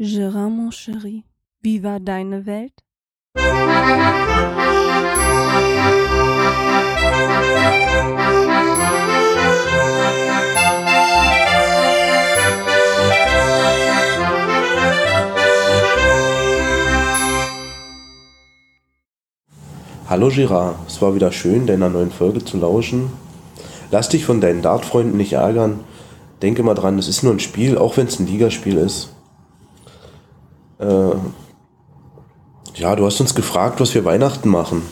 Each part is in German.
Gérard, mon chéri, wie war deine Welt? Hallo Girard, es war wieder schön, deiner neuen Folge zu lauschen. Lass dich von deinen Dartfreunden nicht ärgern. Denke mal dran, es ist nur ein Spiel, auch wenn es ein Ligaspiel ist. Äh, ja, du hast uns gefragt, was wir Weihnachten machen.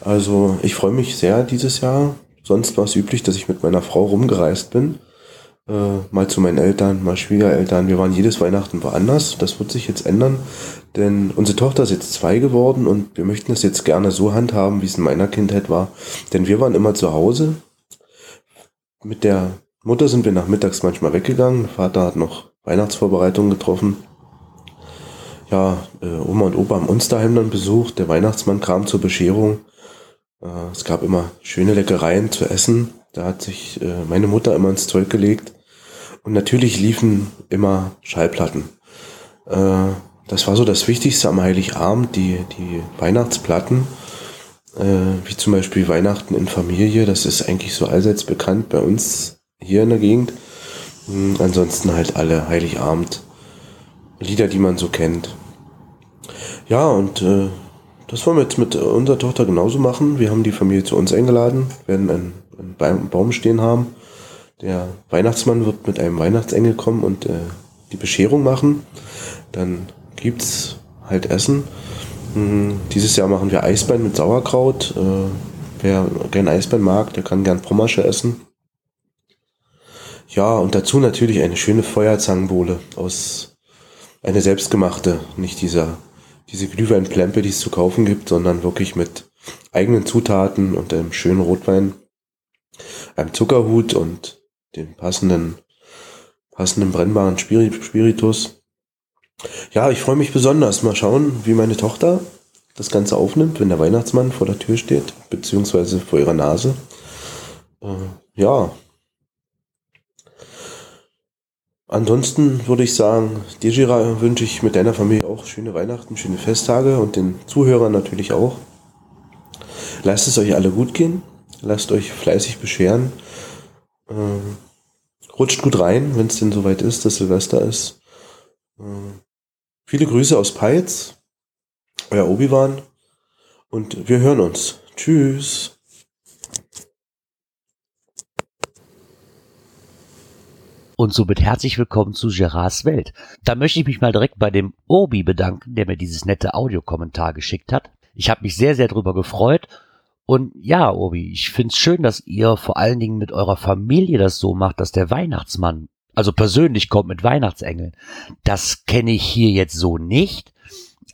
Also, ich freue mich sehr dieses Jahr. Sonst war es üblich, dass ich mit meiner Frau rumgereist bin. Äh, mal zu meinen Eltern, mal Schwiegereltern. Wir waren jedes Weihnachten woanders. Das wird sich jetzt ändern, denn unsere Tochter ist jetzt zwei geworden und wir möchten es jetzt gerne so handhaben, wie es in meiner Kindheit war. Denn wir waren immer zu Hause. Mit der Mutter sind wir nachmittags manchmal weggegangen. Vater hat noch Weihnachtsvorbereitungen getroffen ja, äh, Oma und Opa haben uns daheim dann besucht. Der Weihnachtsmann kam zur Bescherung. Äh, es gab immer schöne Leckereien zu essen. Da hat sich äh, meine Mutter immer ins Zeug gelegt. Und natürlich liefen immer Schallplatten. Das war so das Wichtigste am Heiligabend, die, die Weihnachtsplatten. Wie zum Beispiel Weihnachten in Familie. Das ist eigentlich so allseits bekannt bei uns hier in der Gegend. Hm, ansonsten halt alle Heiligabend. Lieder, die man so kennt. Ja, und äh, das wollen wir jetzt mit unserer Tochter genauso machen. Wir haben die Familie zu uns eingeladen, werden einen, einen Baum stehen haben. Der Weihnachtsmann wird mit einem Weihnachtsengel kommen und äh, die Bescherung machen. Dann gibt's halt Essen. Hm, dieses Jahr machen wir Eisbein mit Sauerkraut. Äh, wer gern Eisbein mag, der kann gern Pommasche essen. Ja, und dazu natürlich eine schöne Feuerzangenbowle aus eine selbstgemachte, nicht dieser diese Glühweinplempe, die es zu kaufen gibt, sondern wirklich mit eigenen Zutaten und einem schönen Rotwein, einem Zuckerhut und den passenden, passenden brennbaren Spiritus. Ja, ich freue mich besonders. Mal schauen, wie meine Tochter das Ganze aufnimmt, wenn der Weihnachtsmann vor der Tür steht, beziehungsweise vor ihrer Nase. Äh, ja, Ansonsten würde ich sagen, dir, Gira, wünsche ich mit deiner Familie auch schöne Weihnachten, schöne Festtage und den Zuhörern natürlich auch. Lasst es euch alle gut gehen. Lasst euch fleißig bescheren. Ähm, rutscht gut rein, wenn es denn soweit ist, dass Silvester ist. Ähm, viele Grüße aus Peitz. Euer Obi-Wan. Und wir hören uns. Tschüss. Und somit herzlich willkommen zu Gerards Welt. Da möchte ich mich mal direkt bei dem Obi bedanken, der mir dieses nette Audiokommentar geschickt hat. Ich habe mich sehr, sehr drüber gefreut. Und ja, Obi, ich find's schön, dass ihr vor allen Dingen mit eurer Familie das so macht, dass der Weihnachtsmann, also persönlich kommt mit Weihnachtsengeln. Das kenne ich hier jetzt so nicht.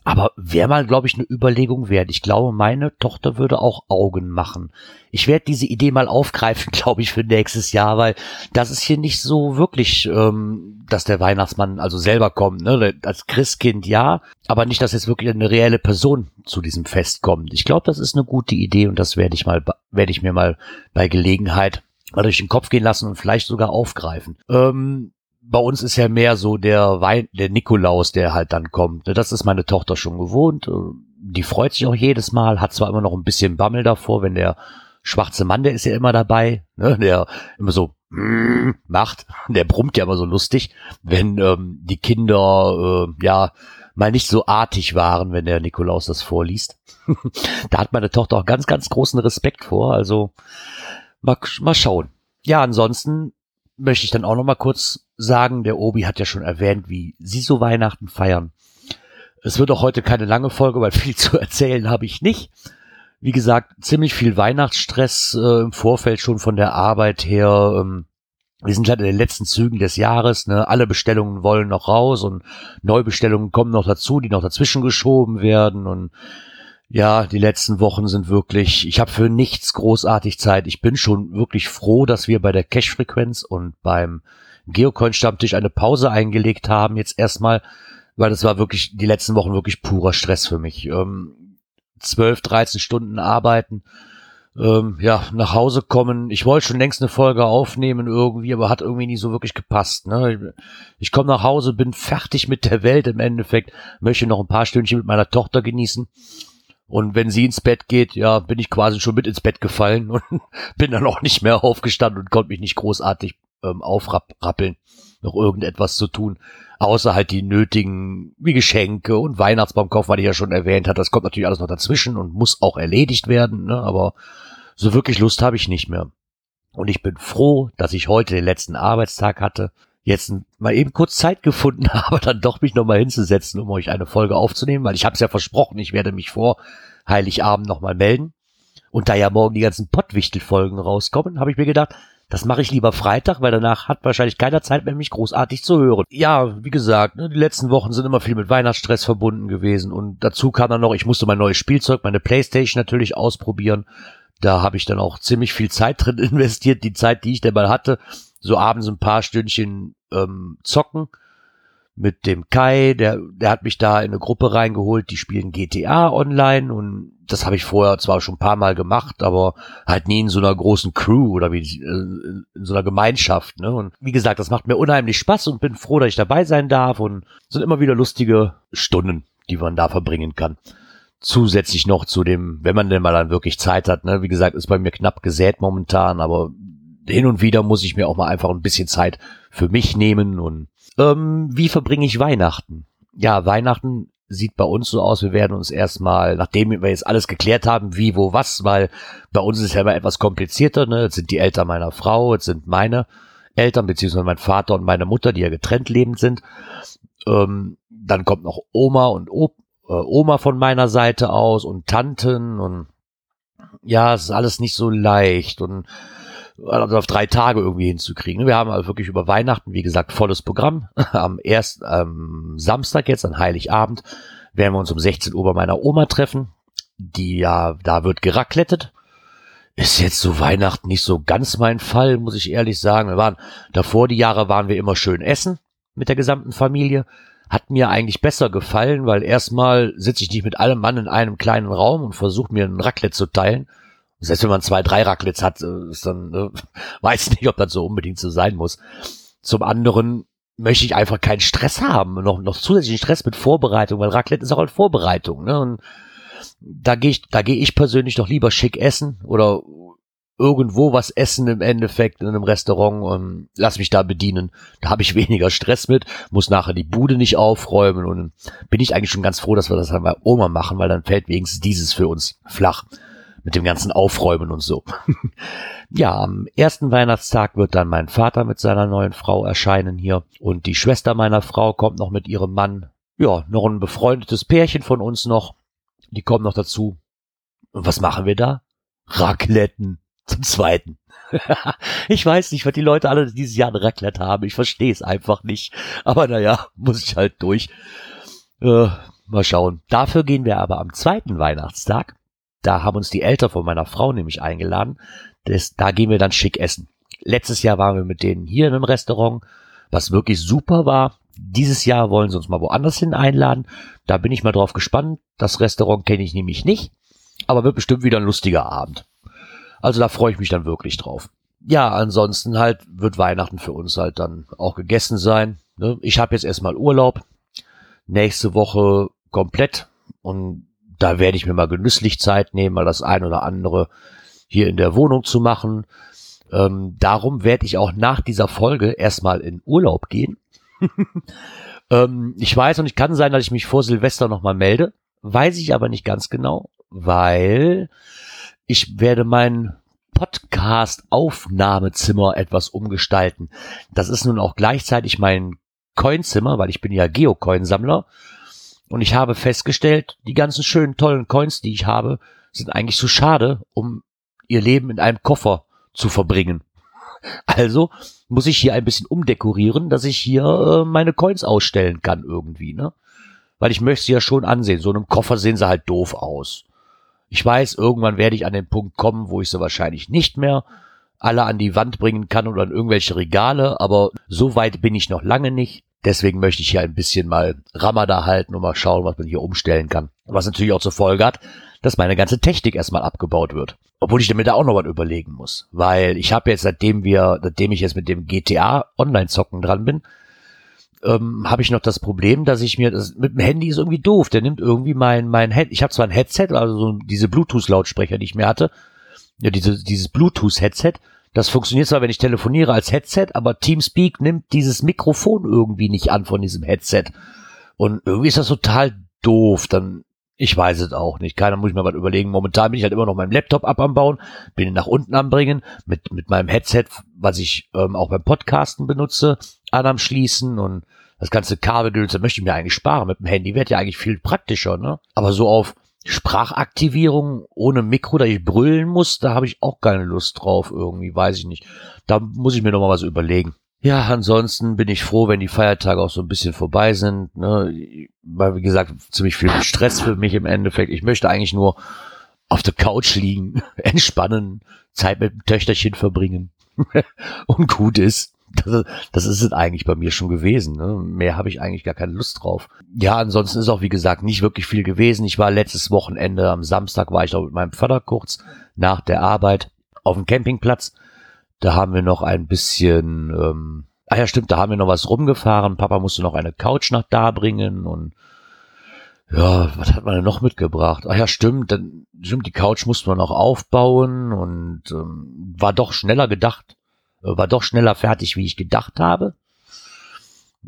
Aber wäre mal, glaube ich, eine Überlegung wert. Ich glaube, meine Tochter würde auch Augen machen. Ich werde diese Idee mal aufgreifen, glaube ich, für nächstes Jahr, weil das ist hier nicht so wirklich, ähm, dass der Weihnachtsmann also selber kommt. Ne? Als Christkind ja, aber nicht, dass jetzt wirklich eine reelle Person zu diesem Fest kommt. Ich glaube, das ist eine gute Idee und das werde ich mal, werde ich mir mal bei Gelegenheit mal durch den Kopf gehen lassen und vielleicht sogar aufgreifen. Ähm, bei uns ist ja mehr so der Wein, der Nikolaus, der halt dann kommt. Ne, das ist meine Tochter schon gewohnt. Äh, die freut sich auch jedes Mal, hat zwar immer noch ein bisschen Bammel davor, wenn der schwarze Mann, der ist ja immer dabei, ne, der immer so mm, macht, der brummt ja immer so lustig, wenn ähm, die Kinder äh, ja mal nicht so artig waren, wenn der Nikolaus das vorliest. da hat meine Tochter auch ganz, ganz großen Respekt vor. Also mal, mal schauen. Ja, ansonsten möchte ich dann auch noch mal kurz sagen, der Obi hat ja schon erwähnt, wie sie so Weihnachten feiern. Es wird auch heute keine lange Folge, weil viel zu erzählen habe ich nicht. Wie gesagt, ziemlich viel Weihnachtsstress äh, im Vorfeld schon von der Arbeit her. Ähm, wir sind halt in den letzten Zügen des Jahres. Ne? Alle Bestellungen wollen noch raus und Neubestellungen kommen noch dazu, die noch dazwischen geschoben werden. Und ja, die letzten Wochen sind wirklich, ich habe für nichts großartig Zeit. Ich bin schon wirklich froh, dass wir bei der Cash-Frequenz und beim Geocoin-Stammtisch eine Pause eingelegt haben, jetzt erstmal, weil das war wirklich die letzten Wochen wirklich purer Stress für mich. Ähm, 12, 13 Stunden arbeiten ähm, ja, nach Hause kommen. Ich wollte schon längst eine Folge aufnehmen irgendwie, aber hat irgendwie nie so wirklich gepasst. Ne? Ich, komme nach Hause, bin fertig mit der Welt im Endeffekt, möchte noch ein paar Stündchen mit meiner Tochter genießen. Und wenn sie ins Bett geht, ja, bin ich quasi schon mit ins Bett gefallen und bin dann auch nicht mehr aufgestanden und konnte mich nicht großartig ähm, aufrappeln, noch irgendetwas zu tun. Außer halt die nötigen, wie Geschenke und Weihnachtsbaumkauf, weil ich ja schon erwähnt hat. Das kommt natürlich alles noch dazwischen und muss auch erledigt werden, ne? aber so wirklich Lust habe ich nicht mehr. Und ich bin froh, dass ich heute den letzten Arbeitstag hatte, jetzt mal eben kurz Zeit gefunden habe, dann doch mich nochmal hinzusetzen, um euch eine Folge aufzunehmen, weil ich habe es ja versprochen, ich werde mich vor Heiligabend nochmal melden. Und da ja morgen die ganzen Pottwichtel-Folgen rauskommen, habe ich mir gedacht, das mache ich lieber Freitag, weil danach hat wahrscheinlich keiner Zeit mehr, mich großartig zu hören. Ja, wie gesagt, ne, die letzten Wochen sind immer viel mit Weihnachtsstress verbunden gewesen. Und dazu kam dann noch, ich musste mein neues Spielzeug, meine Playstation natürlich ausprobieren. Da habe ich dann auch ziemlich viel Zeit drin investiert, die Zeit, die ich denn mal hatte. So abends ein paar Stündchen ähm, zocken mit dem Kai, der, der hat mich da in eine Gruppe reingeholt, die spielen GTA online und das habe ich vorher zwar schon ein paar Mal gemacht, aber halt nie in so einer großen Crew oder wie äh, in so einer Gemeinschaft. Ne? Und wie gesagt, das macht mir unheimlich Spaß und bin froh, dass ich dabei sein darf und sind immer wieder lustige Stunden, die man da verbringen kann. Zusätzlich noch zu dem, wenn man denn mal dann wirklich Zeit hat, ne? wie gesagt, ist bei mir knapp gesät momentan, aber hin und wieder muss ich mir auch mal einfach ein bisschen Zeit für mich nehmen und ähm, wie verbringe ich Weihnachten? Ja, Weihnachten sieht bei uns so aus, wir werden uns erstmal, nachdem wir jetzt alles geklärt haben, wie, wo, was, weil bei uns ist es ja immer etwas komplizierter, ne? Jetzt sind die Eltern meiner Frau, jetzt sind meine Eltern, beziehungsweise mein Vater und meine Mutter, die ja getrennt lebend sind. Ähm, dann kommt noch Oma und Op äh, Oma von meiner Seite aus und Tanten und ja, es ist alles nicht so leicht und also auf drei Tage irgendwie hinzukriegen. Wir haben also wirklich über Weihnachten, wie gesagt, volles Programm. Am ersten am Samstag jetzt, an Heiligabend, werden wir uns um 16 Uhr bei meiner Oma treffen. Die ja, da wird geraklettet. Ist jetzt so Weihnachten nicht so ganz mein Fall, muss ich ehrlich sagen. Wir waren, davor die Jahre waren wir immer schön essen mit der gesamten Familie. Hat mir eigentlich besser gefallen, weil erstmal sitze ich nicht mit allem Mann in einem kleinen Raum und versuche mir ein Raclette zu teilen selbst wenn man zwei, drei Raclets hat, äh, ist dann, äh, weiß nicht, ob das so unbedingt so sein muss. Zum anderen möchte ich einfach keinen Stress haben, noch, noch zusätzlichen Stress mit Vorbereitung, weil Raclette ist auch eine Vorbereitung, ne? Und da gehe ich, da gehe ich persönlich doch lieber schick essen oder irgendwo was essen im Endeffekt in einem Restaurant und lass mich da bedienen. Da habe ich weniger Stress mit, muss nachher die Bude nicht aufräumen und bin ich eigentlich schon ganz froh, dass wir das halt bei Oma machen, weil dann fällt wenigstens dieses für uns flach mit dem ganzen Aufräumen und so. ja, am ersten Weihnachtstag wird dann mein Vater mit seiner neuen Frau erscheinen hier und die Schwester meiner Frau kommt noch mit ihrem Mann. Ja, noch ein befreundetes Pärchen von uns noch. Die kommen noch dazu. Und was machen wir da? Racletten zum zweiten. ich weiß nicht, was die Leute alle dieses Jahr ein Raclette haben. Ich verstehe es einfach nicht. Aber naja, muss ich halt durch. Äh, mal schauen. Dafür gehen wir aber am zweiten Weihnachtstag da haben uns die Eltern von meiner Frau nämlich eingeladen. Das, da gehen wir dann schick essen. Letztes Jahr waren wir mit denen hier in einem Restaurant, was wirklich super war. Dieses Jahr wollen sie uns mal woanders hin einladen. Da bin ich mal drauf gespannt. Das Restaurant kenne ich nämlich nicht, aber wird bestimmt wieder ein lustiger Abend. Also da freue ich mich dann wirklich drauf. Ja, ansonsten halt wird Weihnachten für uns halt dann auch gegessen sein. Ne? Ich habe jetzt erstmal Urlaub. Nächste Woche komplett und da werde ich mir mal genüsslich Zeit nehmen, mal das ein oder andere hier in der Wohnung zu machen. Ähm, darum werde ich auch nach dieser Folge erstmal in Urlaub gehen. ähm, ich weiß und ich kann sein, dass ich mich vor Silvester nochmal melde. Weiß ich aber nicht ganz genau, weil ich werde mein Podcast-Aufnahmezimmer etwas umgestalten. Das ist nun auch gleichzeitig mein Coinzimmer, weil ich bin ja Geocoin-Sammler und ich habe festgestellt, die ganzen schönen, tollen Coins, die ich habe, sind eigentlich zu schade, um ihr Leben in einem Koffer zu verbringen. Also muss ich hier ein bisschen umdekorieren, dass ich hier äh, meine Coins ausstellen kann irgendwie, ne? Weil ich möchte sie ja schon ansehen. So in einem Koffer sehen sie halt doof aus. Ich weiß, irgendwann werde ich an den Punkt kommen, wo ich sie wahrscheinlich nicht mehr alle an die Wand bringen kann oder in irgendwelche Regale, aber so weit bin ich noch lange nicht. Deswegen möchte ich hier ein bisschen mal Ramada halten und mal schauen, was man hier umstellen kann. Was natürlich auch zur Folge hat, dass meine ganze Technik erstmal abgebaut wird. Obwohl ich damit auch noch was überlegen muss. Weil ich habe jetzt, seitdem wir, seitdem ich jetzt mit dem GTA Online-Zocken dran bin, ähm, habe ich noch das Problem, dass ich mir, das, mit dem Handy ist irgendwie doof. Der nimmt irgendwie mein, mein Head, ich habe zwar ein Headset, also so diese Bluetooth-Lautsprecher, die ich mir hatte, ja, diese, dieses Bluetooth-Headset, das funktioniert zwar, wenn ich telefoniere als Headset, aber Teamspeak nimmt dieses Mikrofon irgendwie nicht an von diesem Headset. Und irgendwie ist das total doof. Dann, ich weiß es auch nicht. Keiner muss ich mir was überlegen. Momentan bin ich halt immer noch meinen Laptop ab am Bauen, bin ihn nach unten am Bringen, mit, mit meinem Headset, was ich ähm, auch beim Podcasten benutze, an am Schließen und das ganze Kabelgedöns, da möchte ich mir eigentlich sparen. Mit dem Handy wird ja eigentlich viel praktischer, ne? Aber so auf Sprachaktivierung ohne Mikro, da ich brüllen muss, da habe ich auch keine Lust drauf irgendwie, weiß ich nicht. Da muss ich mir noch mal was überlegen. Ja, ansonsten bin ich froh, wenn die Feiertage auch so ein bisschen vorbei sind. Ne? Weil, wie gesagt, ziemlich viel Stress für mich im Endeffekt. Ich möchte eigentlich nur auf der Couch liegen, entspannen, Zeit mit dem Töchterchen verbringen und gut ist. Das, das ist es eigentlich bei mir schon gewesen. Ne? Mehr habe ich eigentlich gar keine Lust drauf. Ja, ansonsten ist auch, wie gesagt, nicht wirklich viel gewesen. Ich war letztes Wochenende, am Samstag war ich auch mit meinem Vater kurz nach der Arbeit auf dem Campingplatz. Da haben wir noch ein bisschen, ähm, ah ja stimmt, da haben wir noch was rumgefahren. Papa musste noch eine Couch nach da bringen und ja, was hat man denn noch mitgebracht? Ah ja, stimmt, dann stimmt, die Couch musste man noch aufbauen und ähm, war doch schneller gedacht war doch schneller fertig, wie ich gedacht habe.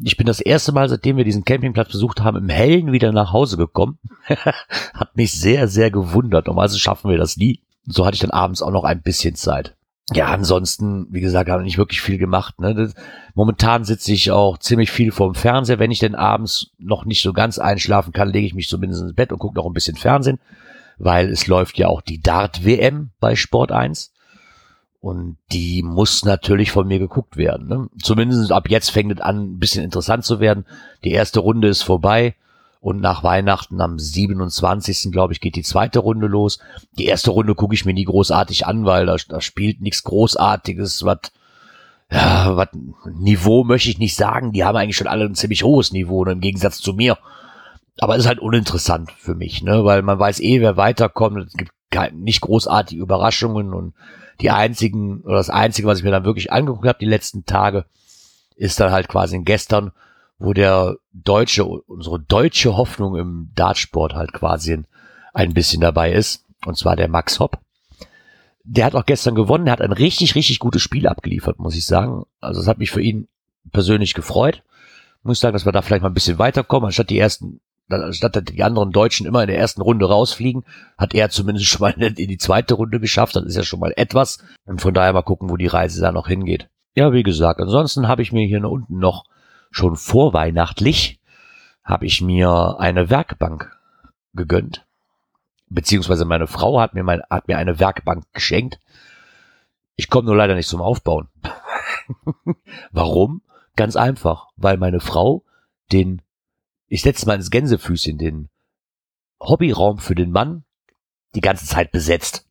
Ich bin das erste Mal, seitdem wir diesen Campingplatz besucht haben, im Hellen wieder nach Hause gekommen. Hat mich sehr, sehr gewundert. Normalerweise schaffen wir das nie. So hatte ich dann abends auch noch ein bisschen Zeit. Ja, ansonsten, wie gesagt, habe ich nicht wirklich viel gemacht. Ne? Momentan sitze ich auch ziemlich viel vorm Fernseher. Wenn ich denn abends noch nicht so ganz einschlafen kann, lege ich mich zumindest ins Bett und gucke noch ein bisschen Fernsehen, weil es läuft ja auch die Dart-WM bei Sport 1. Und die muss natürlich von mir geguckt werden. Ne? Zumindest ab jetzt fängt es an, ein bisschen interessant zu werden. Die erste Runde ist vorbei. Und nach Weihnachten am 27. glaube ich, geht die zweite Runde los. Die erste Runde gucke ich mir nie großartig an, weil da, da spielt nichts Großartiges, was ja, was Niveau möchte ich nicht sagen. Die haben eigentlich schon alle ein ziemlich hohes Niveau, ne, im Gegensatz zu mir. Aber es ist halt uninteressant für mich, ne, weil man weiß eh, wer weiterkommt. Es gibt kein, nicht großartige Überraschungen und die einzigen, oder das einzige, was ich mir dann wirklich angeguckt habe die letzten Tage, ist dann halt quasi gestern, wo der deutsche, unsere deutsche Hoffnung im Dartsport halt quasi ein bisschen dabei ist. Und zwar der Max Hopp. Der hat auch gestern gewonnen. Der hat ein richtig, richtig gutes Spiel abgeliefert, muss ich sagen. Also es hat mich für ihn persönlich gefreut. Muss sagen, dass wir da vielleicht mal ein bisschen weiterkommen, anstatt die ersten anstatt die anderen Deutschen immer in der ersten Runde rausfliegen, hat er zumindest schon mal in die zweite Runde geschafft. Das ist ja schon mal etwas. Und von daher mal gucken, wo die Reise da noch hingeht. Ja, wie gesagt, ansonsten habe ich mir hier unten noch schon vorweihnachtlich habe ich mir eine Werkbank gegönnt. Beziehungsweise meine Frau hat mir, mein, hat mir eine Werkbank geschenkt. Ich komme nur leider nicht zum Aufbauen. Warum? Ganz einfach, weil meine Frau den ich setze mal ins Gänsefüßchen den Hobbyraum für den Mann die ganze Zeit besetzt.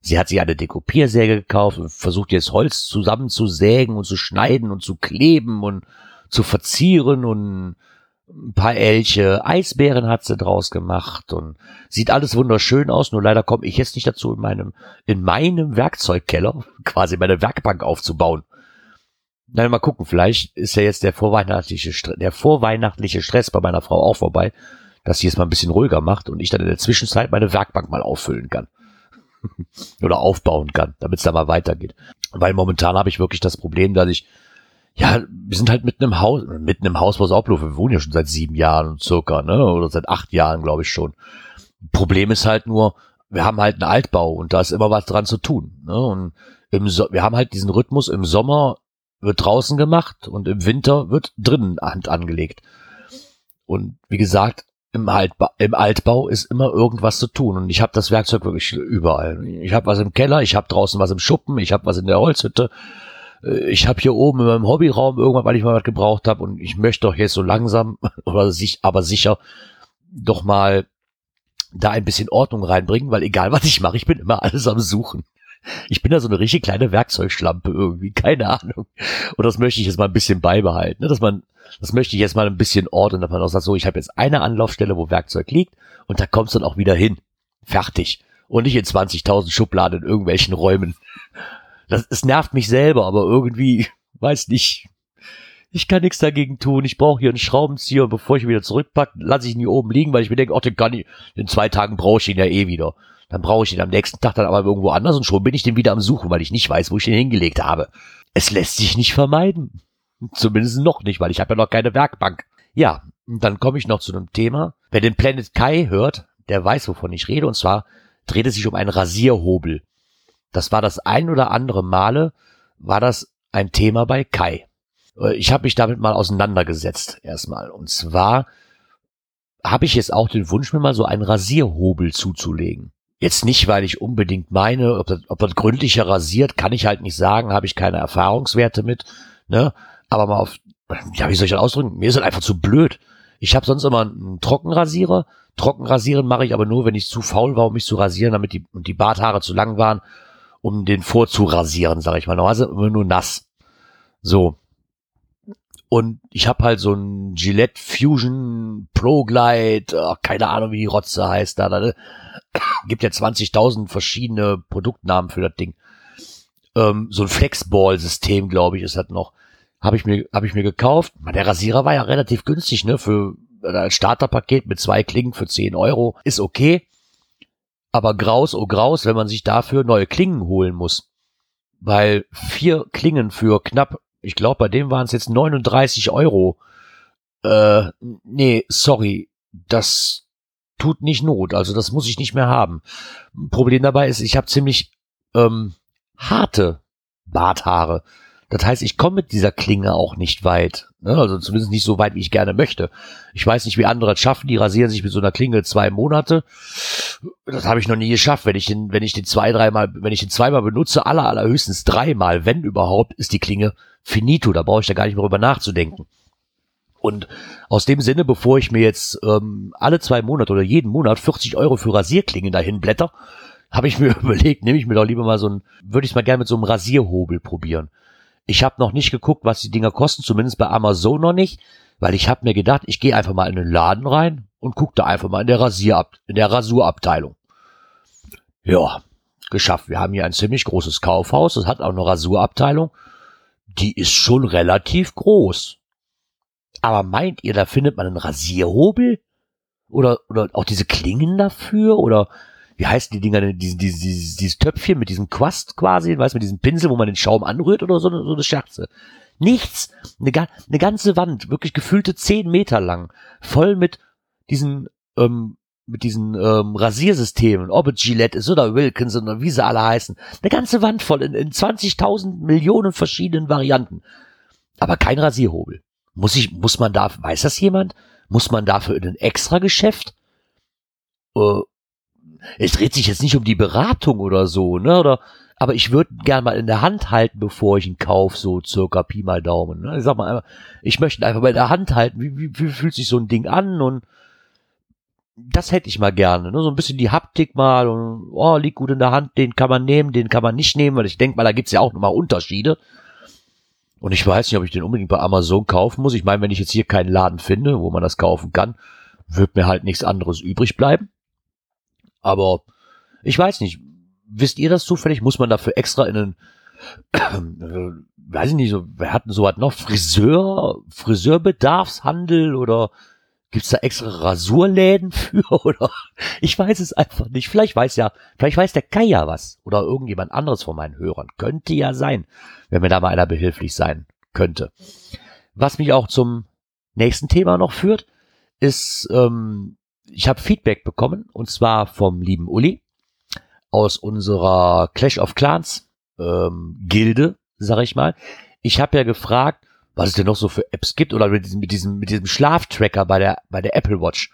Sie hat sich eine Dekopiersäge gekauft und versucht jetzt Holz zusammenzusägen und zu schneiden und zu kleben und zu verzieren und ein paar Elche, Eisbären hat sie draus gemacht und sieht alles wunderschön aus, nur leider komme ich jetzt nicht dazu, in meinem, in meinem Werkzeugkeller quasi meine Werkbank aufzubauen. Na, mal gucken, vielleicht ist ja jetzt der vorweihnachtliche, der vorweihnachtliche Stress bei meiner Frau auch vorbei, dass sie es mal ein bisschen ruhiger macht und ich dann in der Zwischenzeit meine Werkbank mal auffüllen kann. Oder aufbauen kann, damit es da mal weitergeht. Weil momentan habe ich wirklich das Problem, dass ich, ja, wir sind halt mitten im Haus, mitten im Haus, wo es aufläuft. Wir wohnen ja schon seit sieben Jahren circa, ne? Oder seit acht Jahren, glaube ich schon. Problem ist halt nur, wir haben halt einen Altbau und da ist immer was dran zu tun. Ne? Und im so wir haben halt diesen Rhythmus im Sommer wird draußen gemacht und im Winter wird drinnen Hand angelegt. Und wie gesagt, im, Altba im Altbau ist immer irgendwas zu tun und ich habe das Werkzeug wirklich überall. Ich habe was im Keller, ich habe draußen was im Schuppen, ich habe was in der Holzhütte, äh, ich habe hier oben in meinem Hobbyraum irgendwann, weil ich mal was gebraucht habe und ich möchte doch jetzt so langsam oder sich aber sicher doch mal da ein bisschen Ordnung reinbringen, weil egal was ich mache, ich bin immer alles am Suchen. Ich bin da so eine richtig kleine Werkzeugschlampe irgendwie, keine Ahnung. Und das möchte ich jetzt mal ein bisschen beibehalten, ne? dass man, das möchte ich jetzt mal ein bisschen ordnen, dass man auch sagt, so, ich habe jetzt eine Anlaufstelle, wo Werkzeug liegt und da kommst du dann auch wieder hin. Fertig. Und nicht in 20.000 Schubladen in irgendwelchen Räumen. Das, es nervt mich selber, aber irgendwie, weiß nicht. Ich kann nichts dagegen tun. Ich brauche hier einen Schraubenzieher und bevor ich ihn wieder zurückpacke, lasse ich ihn hier oben liegen, weil ich mir denke, ach, den kann ich, in zwei Tagen brauche ich ihn ja eh wieder. Dann brauche ich ihn am nächsten Tag dann aber irgendwo anders und schon bin ich den wieder am Suchen, weil ich nicht weiß, wo ich den hingelegt habe. Es lässt sich nicht vermeiden. Zumindest noch nicht, weil ich habe ja noch keine Werkbank. Ja, dann komme ich noch zu einem Thema. Wer den Planet Kai hört, der weiß, wovon ich rede. Und zwar dreht es sich um einen Rasierhobel. Das war das ein oder andere Male, war das ein Thema bei Kai. Äh, ich habe mich damit mal auseinandergesetzt erstmal. Und zwar habe ich jetzt auch den Wunsch, mir mal so einen Rasierhobel zuzulegen. Jetzt nicht, weil ich unbedingt meine, ob das, ob das gründlicher rasiert, kann ich halt nicht sagen, habe ich keine Erfahrungswerte mit. Ne? Aber mal auf, ja, wie soll ich das ausdrücken? Mir ist das einfach zu blöd. Ich habe sonst immer einen Trockenrasierer. Trockenrasieren mache ich aber nur, wenn ich zu faul war, um mich zu rasieren, damit die, die Barthaare zu lang waren, um den vorzurasieren, sage ich mal. Normalerweise immer nur nass. So. Und ich habe halt so ein Gillette Fusion Pro Glide, keine Ahnung, wie die Rotze heißt da. da ne? Gibt ja 20.000 verschiedene Produktnamen für das Ding. Ähm, so ein Flexball-System, glaube ich, ist das noch. Habe ich mir, habe ich mir gekauft. Der Rasierer war ja relativ günstig, ne? Für ein Starterpaket mit zwei Klingen für 10 Euro. Ist okay. Aber graus, oh graus, wenn man sich dafür neue Klingen holen muss. Weil vier Klingen für knapp, ich glaube, bei dem waren es jetzt 39 Euro. Äh, nee, sorry. Das tut nicht Not. Also das muss ich nicht mehr haben. Problem dabei ist, ich habe ziemlich ähm, harte Barthaare. Das heißt, ich komme mit dieser Klinge auch nicht weit. Ne? Also zumindest nicht so weit, wie ich gerne möchte. Ich weiß nicht, wie andere es schaffen. Die rasieren sich mit so einer Klinge zwei Monate. Das habe ich noch nie geschafft. Wenn ich den, wenn ich den zwei, dreimal, wenn ich den zweimal benutze, aller, allerhöchstens dreimal, wenn überhaupt, ist die Klinge finito. Da brauche ich da gar nicht mehr drüber nachzudenken. Und aus dem Sinne, bevor ich mir jetzt ähm, alle zwei Monate oder jeden Monat 40 Euro für Rasierklingen dahin blätter, habe ich mir überlegt, nehme ich mir doch lieber mal so ein, würde ich mal gerne mit so einem Rasierhobel probieren. Ich habe noch nicht geguckt, was die Dinger kosten, zumindest bei Amazon noch nicht, weil ich habe mir gedacht, ich gehe einfach mal in den Laden rein und gucke da einfach mal in der Rasierab in der Rasurabteilung. Ja, geschafft. Wir haben hier ein ziemlich großes Kaufhaus, das hat auch eine Rasurabteilung. Die ist schon relativ groß. Aber meint ihr, da findet man einen Rasierhobel? Oder, oder auch diese Klingen dafür? Oder wie heißen die Dinger denn, dieses, dieses, dieses Töpfchen mit diesem Quast quasi, weißt du, mit diesem Pinsel, wo man den Schaum anrührt oder so, so eine Scherze. Nichts. Eine, eine ganze Wand, wirklich gefüllte zehn Meter lang, voll mit diesen, ähm, mit diesen ähm, Rasiersystemen, ob es Gillette ist oder Wilkinson oder wie sie alle heißen. Eine ganze Wand voll in, in 20.000 Millionen verschiedenen Varianten. Aber kein Rasierhobel. Muss ich, muss man da, weiß das jemand? Muss man dafür in ein extra Geschäft? Äh, es dreht sich jetzt nicht um die Beratung oder so, ne? Oder, aber ich würde gern mal in der Hand halten, bevor ich ihn kaufe, so circa Pi mal Daumen. Ne? Ich sag mal, ich möchte einfach mal in der Hand halten, wie, wie, wie fühlt sich so ein Ding an und das hätte ich mal gerne, ne? so ein bisschen die Haptik mal und oh, liegt gut in der Hand, den kann man nehmen, den kann man nicht nehmen, weil ich denke mal, da gibt's ja auch nochmal Unterschiede. Und ich weiß nicht, ob ich den unbedingt bei Amazon kaufen muss. Ich meine, wenn ich jetzt hier keinen Laden finde, wo man das kaufen kann, wird mir halt nichts anderes übrig bleiben. Aber ich weiß nicht. Wisst ihr das zufällig? Muss man dafür extra in einen, äh, weiß ich nicht, so, wer hat denn so was noch? Friseur, Friseurbedarfshandel oder gibt's da extra Rasurläden für oder ich weiß es einfach nicht. Vielleicht weiß ja, vielleicht weiß der Kai ja was oder irgendjemand anderes von meinen Hörern. Könnte ja sein, wenn mir da mal einer behilflich sein könnte. Was mich auch zum nächsten Thema noch führt, ist ähm, ich habe Feedback bekommen und zwar vom lieben Uli aus unserer Clash of Clans ähm, Gilde, sag ich mal. Ich habe ja gefragt, was es denn noch so für Apps gibt oder mit diesem, mit diesem, mit diesem Schlaftracker bei der, bei der Apple Watch.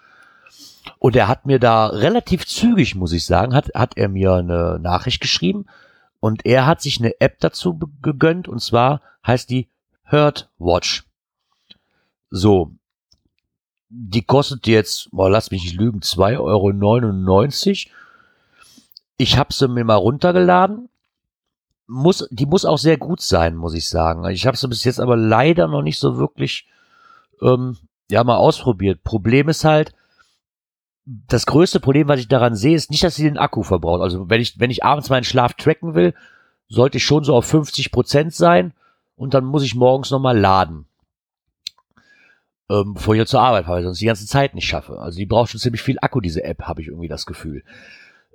Und er hat mir da relativ zügig, muss ich sagen, hat, hat er mir eine Nachricht geschrieben und er hat sich eine App dazu gegönnt und zwar heißt die Hurt Watch. So, die kostet jetzt, boah, lass mich nicht lügen, 2,99 Euro. Ich habe sie mir mal runtergeladen. Muss, die muss auch sehr gut sein, muss ich sagen. Ich habe sie bis jetzt aber leider noch nicht so wirklich ähm, ja mal ausprobiert. Problem ist halt, das größte Problem, was ich daran sehe, ist nicht, dass sie den Akku verbraucht. Also wenn ich, wenn ich abends meinen Schlaf tracken will, sollte ich schon so auf 50 Prozent sein und dann muss ich morgens nochmal laden. Ähm, bevor ich zur Arbeit fahre, sonst die ganze Zeit nicht schaffe. Also die braucht schon ziemlich viel Akku, diese App, habe ich irgendwie das Gefühl.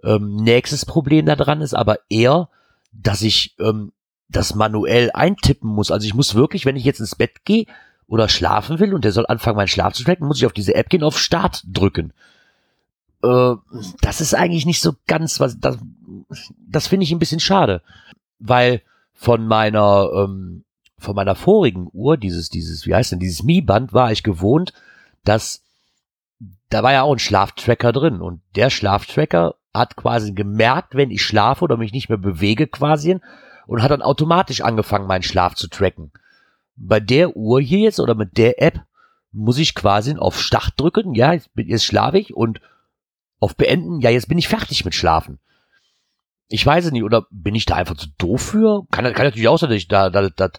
Ähm, nächstes Problem daran ist aber eher, dass ich ähm, das manuell eintippen muss. Also ich muss wirklich, wenn ich jetzt ins Bett gehe oder schlafen will und der soll anfangen, meinen Schlaf zu tracken, muss ich auf diese App gehen, auf Start drücken. Äh, das ist eigentlich nicht so ganz was, das, das finde ich ein bisschen schade, weil von meiner, ähm, von meiner vorigen Uhr, dieses, dieses, wie heißt denn, dieses Mi-Band, war ich gewohnt, dass da war ja auch ein Schlaftracker drin und der Schlaftracker hat quasi gemerkt, wenn ich schlafe oder mich nicht mehr bewege quasi und hat dann automatisch angefangen, meinen Schlaf zu tracken. Bei der Uhr hier jetzt oder mit der App muss ich quasi auf Start drücken, ja, jetzt, jetzt schlafe ich und auf Beenden, ja, jetzt bin ich fertig mit Schlafen. Ich weiß es nicht, oder bin ich da einfach zu doof für? Kann, kann natürlich auch sein, dass ich da, das, das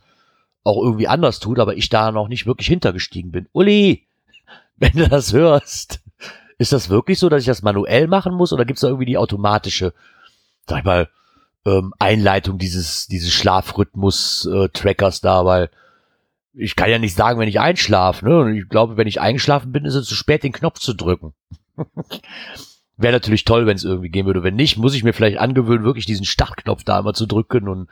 auch irgendwie anders tut, aber ich da noch nicht wirklich hintergestiegen bin. Uli, wenn du das hörst, ist das wirklich so, dass ich das manuell machen muss oder gibt es da irgendwie die automatische, sag ich mal, ähm, Einleitung dieses, dieses Schlafrhythmus-Trackers äh, da, weil ich kann ja nicht sagen, wenn ich einschlafe, ne? Und ich glaube, wenn ich eingeschlafen bin, ist es zu spät, den Knopf zu drücken. Wäre natürlich toll, wenn es irgendwie gehen würde. Wenn nicht, muss ich mir vielleicht angewöhnen, wirklich diesen Startknopf da immer zu drücken und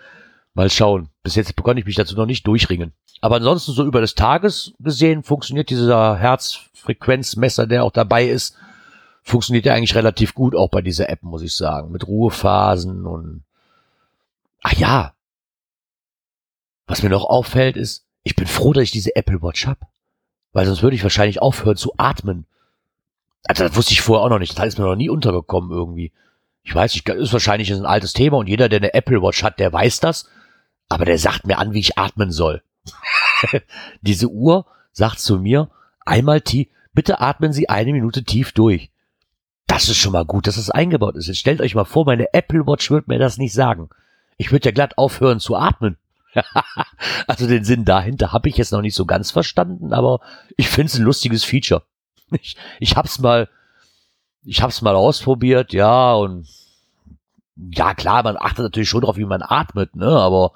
mal schauen. Bis jetzt konnte ich mich dazu noch nicht durchringen. Aber ansonsten so über des Tages gesehen funktioniert dieser Herzfrequenzmesser, der auch dabei ist, funktioniert ja eigentlich relativ gut auch bei dieser App, muss ich sagen. Mit Ruhephasen und Ach ja. Was mir noch auffällt ist, ich bin froh, dass ich diese Apple Watch hab. Weil sonst würde ich wahrscheinlich aufhören zu atmen. Also das wusste ich vorher auch noch nicht. Das ist mir noch nie untergekommen irgendwie. Ich weiß nicht, ist wahrscheinlich ein altes Thema und jeder, der eine Apple Watch hat, der weiß das. Aber der sagt mir an, wie ich atmen soll. Diese Uhr sagt zu mir, einmal tief, bitte atmen Sie eine Minute tief durch. Das ist schon mal gut, dass es eingebaut ist. Jetzt stellt euch mal vor, meine Apple Watch wird mir das nicht sagen. Ich würde ja glatt aufhören zu atmen. also den Sinn dahinter habe ich jetzt noch nicht so ganz verstanden, aber ich finde es ein lustiges Feature. Ich, ich hab's mal, ich hab's mal ausprobiert, ja, und ja, klar, man achtet natürlich schon drauf, wie man atmet, ne, aber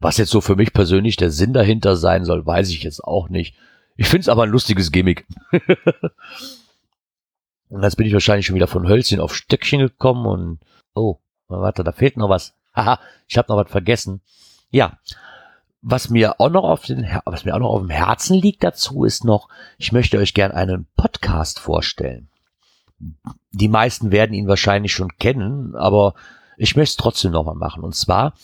was jetzt so für mich persönlich der Sinn dahinter sein soll, weiß ich jetzt auch nicht. Ich finde es aber ein lustiges Gimmick. und jetzt bin ich wahrscheinlich schon wieder von Hölzchen auf Stöckchen gekommen und, oh, warte, da fehlt noch was. Haha, ich habe noch was vergessen. Ja, was mir auch noch auf den, was mir auch noch auf dem Herzen liegt dazu ist noch, ich möchte euch gern einen Podcast vorstellen. Die meisten werden ihn wahrscheinlich schon kennen, aber ich möchte es trotzdem nochmal machen. Und zwar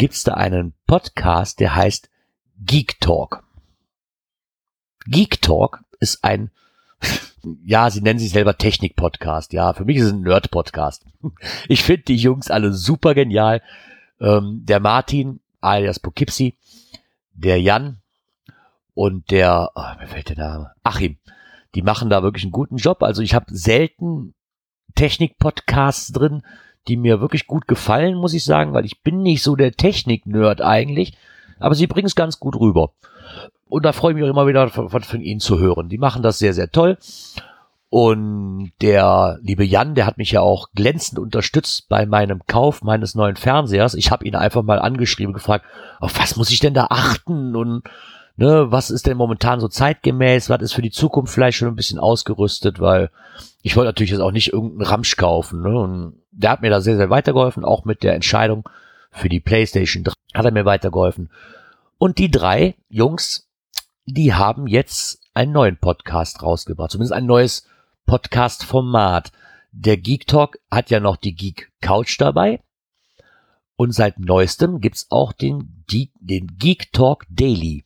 gibt es da einen Podcast, der heißt Geek Talk. Geek Talk ist ein, ja, sie nennen sich selber Technik-Podcast. Ja, für mich ist es ein Nerd-Podcast. Ich finde die Jungs alle super genial. Ähm, der Martin, alias Poughkeepsie, der Jan und der, oh, mir fällt der Name, Achim, die machen da wirklich einen guten Job. Also ich habe selten Technik-Podcasts drin, die mir wirklich gut gefallen, muss ich sagen, weil ich bin nicht so der Technik-Nerd eigentlich, aber sie bringen es ganz gut rüber. Und da freue ich mich auch immer wieder von, von ihnen zu hören. Die machen das sehr, sehr toll. Und der liebe Jan, der hat mich ja auch glänzend unterstützt bei meinem Kauf meines neuen Fernsehers. Ich habe ihn einfach mal angeschrieben, gefragt, auf was muss ich denn da achten und ne, was ist denn momentan so zeitgemäß, was ist für die Zukunft vielleicht schon ein bisschen ausgerüstet, weil ich wollte natürlich jetzt auch nicht irgendeinen Ramsch kaufen. Ne? Und der hat mir da sehr, sehr weitergeholfen, auch mit der Entscheidung für die PlayStation 3 hat er mir weitergeholfen. Und die drei Jungs, die haben jetzt einen neuen Podcast rausgebracht, zumindest ein neues Podcast-Format. Der Geek Talk hat ja noch die Geek Couch dabei. Und seit neuestem gibt's auch den, Geek, den Geek Talk Daily.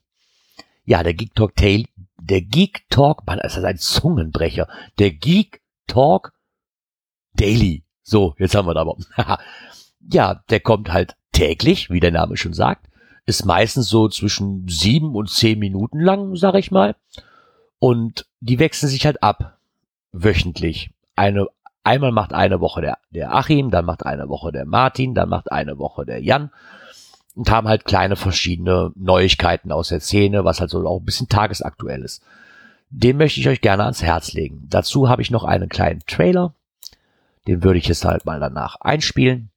Ja, der Geek Talk Daily, der Geek Talk, man, das ist ein Zungenbrecher. Der Geek Talk Daily. So, jetzt haben wir da aber. ja, der kommt halt täglich, wie der Name schon sagt. Ist meistens so zwischen sieben und zehn Minuten lang, sag ich mal. Und die wechseln sich halt ab wöchentlich. Eine, einmal macht eine Woche der, der Achim, dann macht eine Woche der Martin, dann macht eine Woche der Jan und haben halt kleine verschiedene Neuigkeiten aus der Szene, was halt so auch ein bisschen tagesaktuell ist. den möchte ich euch gerne ans Herz legen. Dazu habe ich noch einen kleinen Trailer. Den würde ich jetzt halt mal danach einspielen.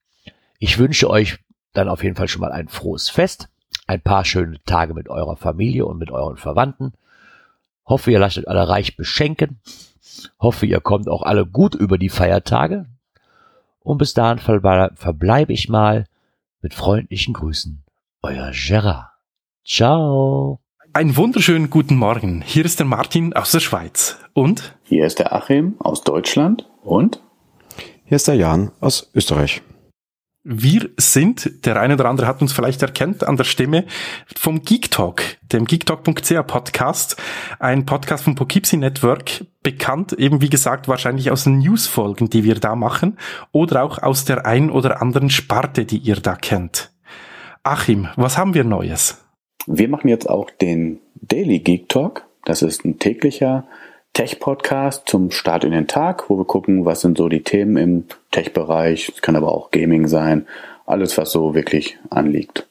Ich wünsche euch dann auf jeden Fall schon mal ein frohes Fest, ein paar schöne Tage mit eurer Familie und mit euren Verwandten. Hoffe, ihr lasst euch alle reich beschenken. Hoffe, ihr kommt auch alle gut über die Feiertage. Und bis dahin verbleibe ich mal mit freundlichen Grüßen. Euer Gerard. Ciao. Einen wunderschönen guten Morgen. Hier ist der Martin aus der Schweiz. Und? Hier ist der Achim aus Deutschland. Und? Hier ist der Jan aus Österreich. Wir sind, der eine oder andere hat uns vielleicht erkennt an der Stimme, vom Geek Talk, dem geektalk.ca Podcast, ein Podcast vom Poughkeepsie Network, bekannt eben wie gesagt wahrscheinlich aus den Newsfolgen, die wir da machen, oder auch aus der ein oder anderen Sparte, die ihr da kennt. Achim, was haben wir Neues? Wir machen jetzt auch den Daily Geek Talk. Das ist ein täglicher Tech-Podcast zum Start in den Tag, wo wir gucken, was sind so die Themen im Tech-Bereich. Es kann aber auch Gaming sein. Alles, was so wirklich anliegt.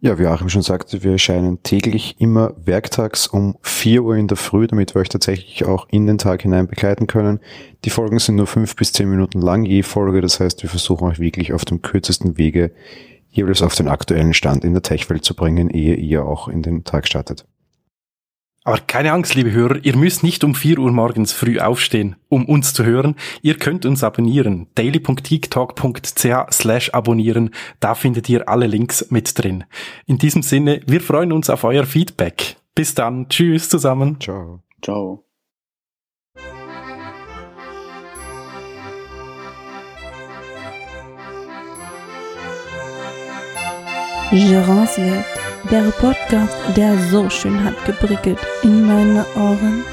Ja, wie Achim schon sagte, wir erscheinen täglich immer werktags um 4 Uhr in der Früh, damit wir euch tatsächlich auch in den Tag hinein begleiten können. Die Folgen sind nur 5 bis 10 Minuten lang je Folge, das heißt, wir versuchen euch wirklich auf dem kürzesten Wege jeweils auf den aktuellen Stand in der Tech-Welt zu bringen, ehe ihr auch in den Tag startet. Aber keine Angst, liebe Hörer, ihr müsst nicht um 4 Uhr morgens früh aufstehen, um uns zu hören. Ihr könnt uns abonnieren. daily.geektalk.ch slash abonnieren. Da findet ihr alle Links mit drin. In diesem Sinne, wir freuen uns auf euer Feedback. Bis dann. Tschüss zusammen. Ciao. Ciao. Welt, der Podcast, der so schön hat geprickelt in meine Ohren.